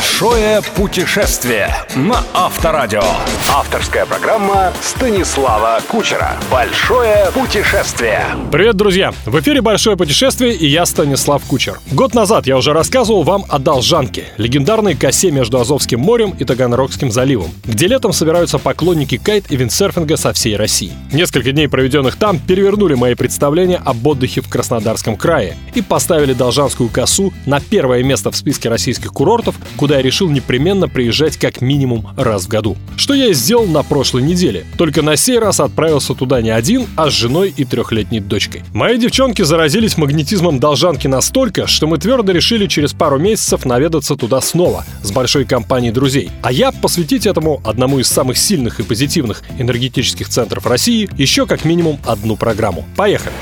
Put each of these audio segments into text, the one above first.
Большое путешествие на Авторадио. Авторская программа Станислава Кучера. Большое путешествие. Привет, друзья! В эфире «Большое путешествие» и я, Станислав Кучер. Год назад я уже рассказывал вам о Должанке, легендарной косе между Азовским морем и Таганрогским заливом, где летом собираются поклонники кайт и виндсерфинга со всей России. Несколько дней, проведенных там, перевернули мои представления об отдыхе в Краснодарском крае и поставили Должанскую косу на первое место в списке российских курортов, куда я решил непременно приезжать как минимум раз в году. Что я и сделал на прошлой неделе. Только на сей раз отправился туда не один, а с женой и трехлетней дочкой. Мои девчонки заразились магнетизмом Должанки настолько, что мы твердо решили через пару месяцев наведаться туда снова, с большой компанией друзей. А я посвятить этому одному из самых сильных и позитивных энергетических центров России еще как минимум одну программу. Поехали!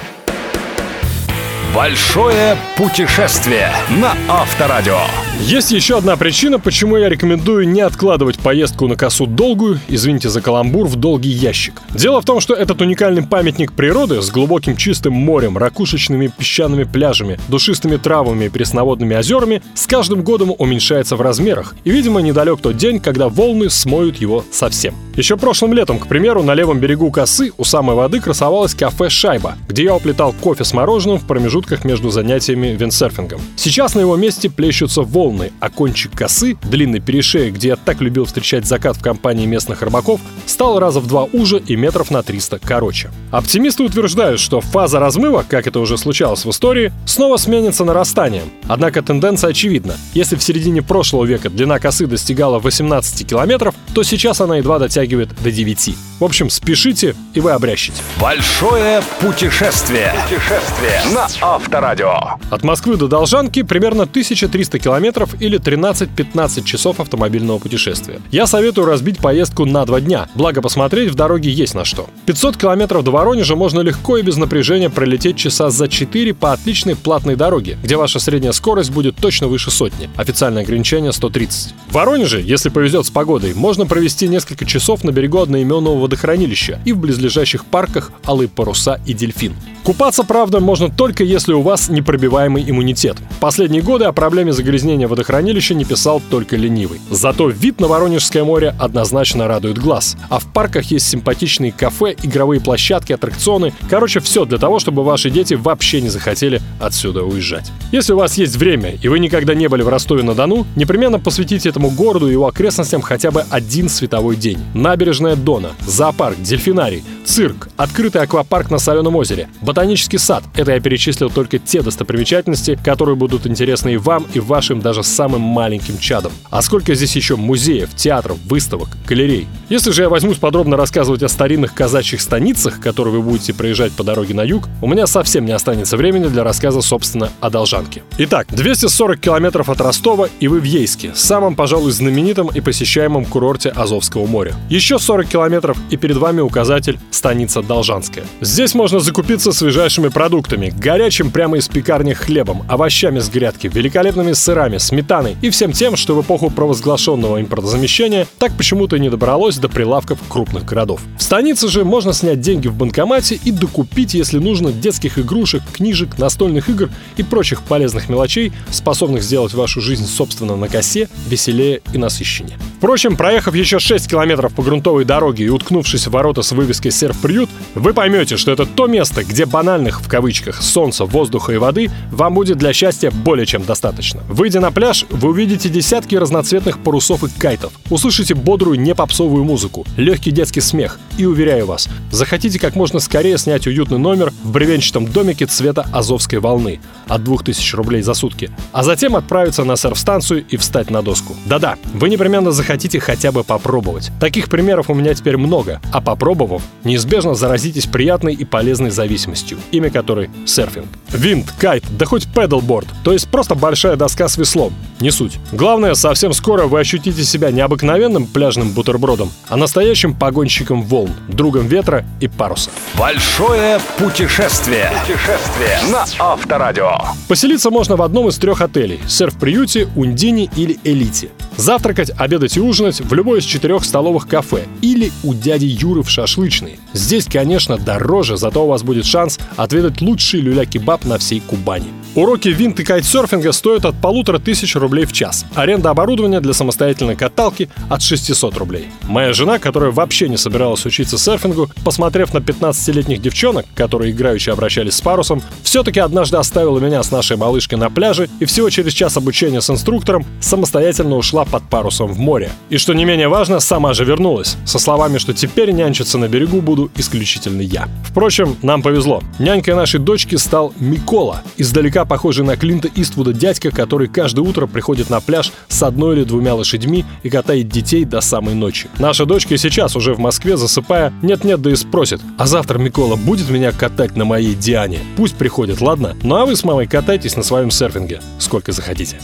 Большое путешествие на Авторадио. Есть еще одна причина, почему я рекомендую не откладывать поездку на косу долгую, извините за каламбур, в долгий ящик. Дело в том, что этот уникальный памятник природы с глубоким чистым морем, ракушечными песчаными пляжами, душистыми травами и пресноводными озерами с каждым годом уменьшается в размерах. И, видимо, недалек тот день, когда волны смоют его совсем. Еще прошлым летом, к примеру, на левом берегу косы у самой воды красовалось кафе «Шайба», где я уплетал кофе с мороженым в промежутках между занятиями виндсерфингом. Сейчас на его месте плещутся волны, а кончик косы, длинный перешеек, где я так любил встречать закат в компании местных рыбаков, стал раза в два уже и метров на 300 короче. Оптимисты утверждают, что фаза размыва, как это уже случалось в истории, снова сменится нарастанием. Однако тенденция очевидна. Если в середине прошлого века длина косы достигала 18 километров, то сейчас она едва дотягивает до 9. В общем, спешите, и вы обрящите. Большое путешествие. Путешествие на Авторадио. От Москвы до Должанки примерно 1300 километров или 13-15 часов автомобильного путешествия. Я советую разбить поездку на два дня, благо посмотреть в дороге есть на что. 500 километров до Воронежа можно легко и без напряжения пролететь часа за 4 по отличной платной дороге, где ваша средняя скорость будет точно выше сотни. Официальное ограничение 130. В Воронеже, если повезет с погодой, можно провести несколько часов на берегу одноименного водохранилища и в близлежащих парках Алые паруса и Дельфин. Купаться, правда, можно только если у вас непробиваемый иммунитет. Последние годы о проблеме загрязнения водохранилища не писал только ленивый. Зато вид на Воронежское море однозначно радует глаз. А в парках есть симпатичные кафе, игровые площадки, аттракционы. Короче, все для того, чтобы ваши дети вообще не захотели отсюда уезжать. Если у вас есть время, и вы никогда не были в Ростове-на-Дону, непременно посвятите этому городу и его окрестностям хотя бы один световой день. Набережная Дона, зоопарк, дельфинарий, цирк, открытый аквапарк на Соленом озере, ботанический сад. Это я перечислил только те достопримечательности, которые будут интересны и вам, и вашим даже самым маленьким чадам. А сколько здесь еще музеев, театров, выставок, галерей. Если же я возьмусь подробно рассказывать о старинных казачьих станицах, которые вы будете проезжать по дороге на юг, у меня совсем не останется времени для рассказа, собственно, о Должанке. Итак, 240 километров от Ростова, и вы в Ейске, самом, пожалуй, знаменитом и посещаемом курорте Азовского моря. Еще 40 километров, и перед вами указатель «Станица Должанская». Здесь можно закупиться свежайшими продуктами, горячим прямо из пекарни хлебом, овощами с грядки, великолепными сырами, сметаной и всем тем, что в эпоху провозглашенного импортозамещения так почему-то не добралось до прилавков крупных городов. В станице же можно снять деньги в банкомате и докупить, если нужно, детских игрушек, книжек, настольных игр и прочих полезных мелочей, способных сделать вашу жизнь, собственно, на косе веселее и насыщеннее. Впрочем, проехав еще 6 километров по грунтовой дороге и уткнувшись в ворота с вывеской «Серф-приют», вы поймете, что это то место, где банальных, в кавычках, солнца, воздуха и воды вам будет для счастья более чем достаточно. Выйдя на пляж, вы увидите десятки разноцветных парусов и кайтов, услышите бодрую непопсовую музыку, легкий детский смех и, уверяю вас, захотите как можно скорее снять уютный номер в бревенчатом домике цвета Азовской волны от 2000 рублей за сутки, а затем отправиться на серф-станцию и встать на доску. Да-да, вы непременно захотите хотя бы попробовать. Таких примеров у меня теперь много, а попробовав, неизбежно заразитесь приятной и полезной зависимостью, имя которой — серфинг. Винт, кайт, да хоть педалборд, то есть просто большая доска с веслом. Не суть. Главное, совсем скоро вы ощутите себя не обыкновенным пляжным бутербродом, а настоящим погонщиком волн, другом ветра и паруса. Большое путешествие. Путешествие на Авторадио. Поселиться можно в одном из трех отелей – серф-приюте, Ундине или Элите. Завтракать, обедать и ужинать в любой из четырех столовых кафе или у дяди Юры в шашлычной. Здесь, конечно, дороже, зато у вас будет шанс отведать лучший люля-кебаб на всей Кубани. Уроки винт и кайтсерфинга стоят от полутора тысяч рублей в час. Аренда оборудования для самостоятельной каталки от 600 рублей. Моя жена, которая вообще не собиралась учиться серфингу, посмотрев на 15-летних девчонок, которые играючи обращались с парусом, все-таки однажды оставила меня с нашей малышкой на пляже и всего через час обучения с инструктором самостоятельно ушла под парусом в море. И что не менее важно, сама же вернулась, со словами, что теперь нянчиться на берегу буду исключительно я. Впрочем, нам повезло. Нянькой нашей дочки стал Микола, издалека похожий на Клинта Иствуда дядька, который каждое утро приходит на пляж с одной или двумя лошадьми и катает детей до самой ночи. Наша дочка сейчас уже в Москве, засыпая, нет-нет, да и спросит, а завтра Микола будет меня катать на моей Диане? Пусть приходит, ладно? Ну а вы с мамой катайтесь на своем серфинге, сколько захотите.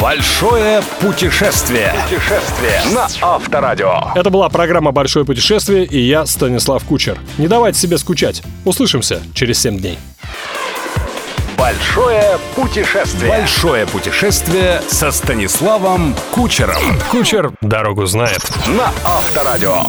Большое путешествие. Путешествие на Авторадио. Это была программа «Большое путешествие» и я, Станислав Кучер. Не давайте себе скучать. Услышимся через 7 дней. Большое путешествие. Большое путешествие со Станиславом Кучером. Кучер дорогу знает. На Авторадио.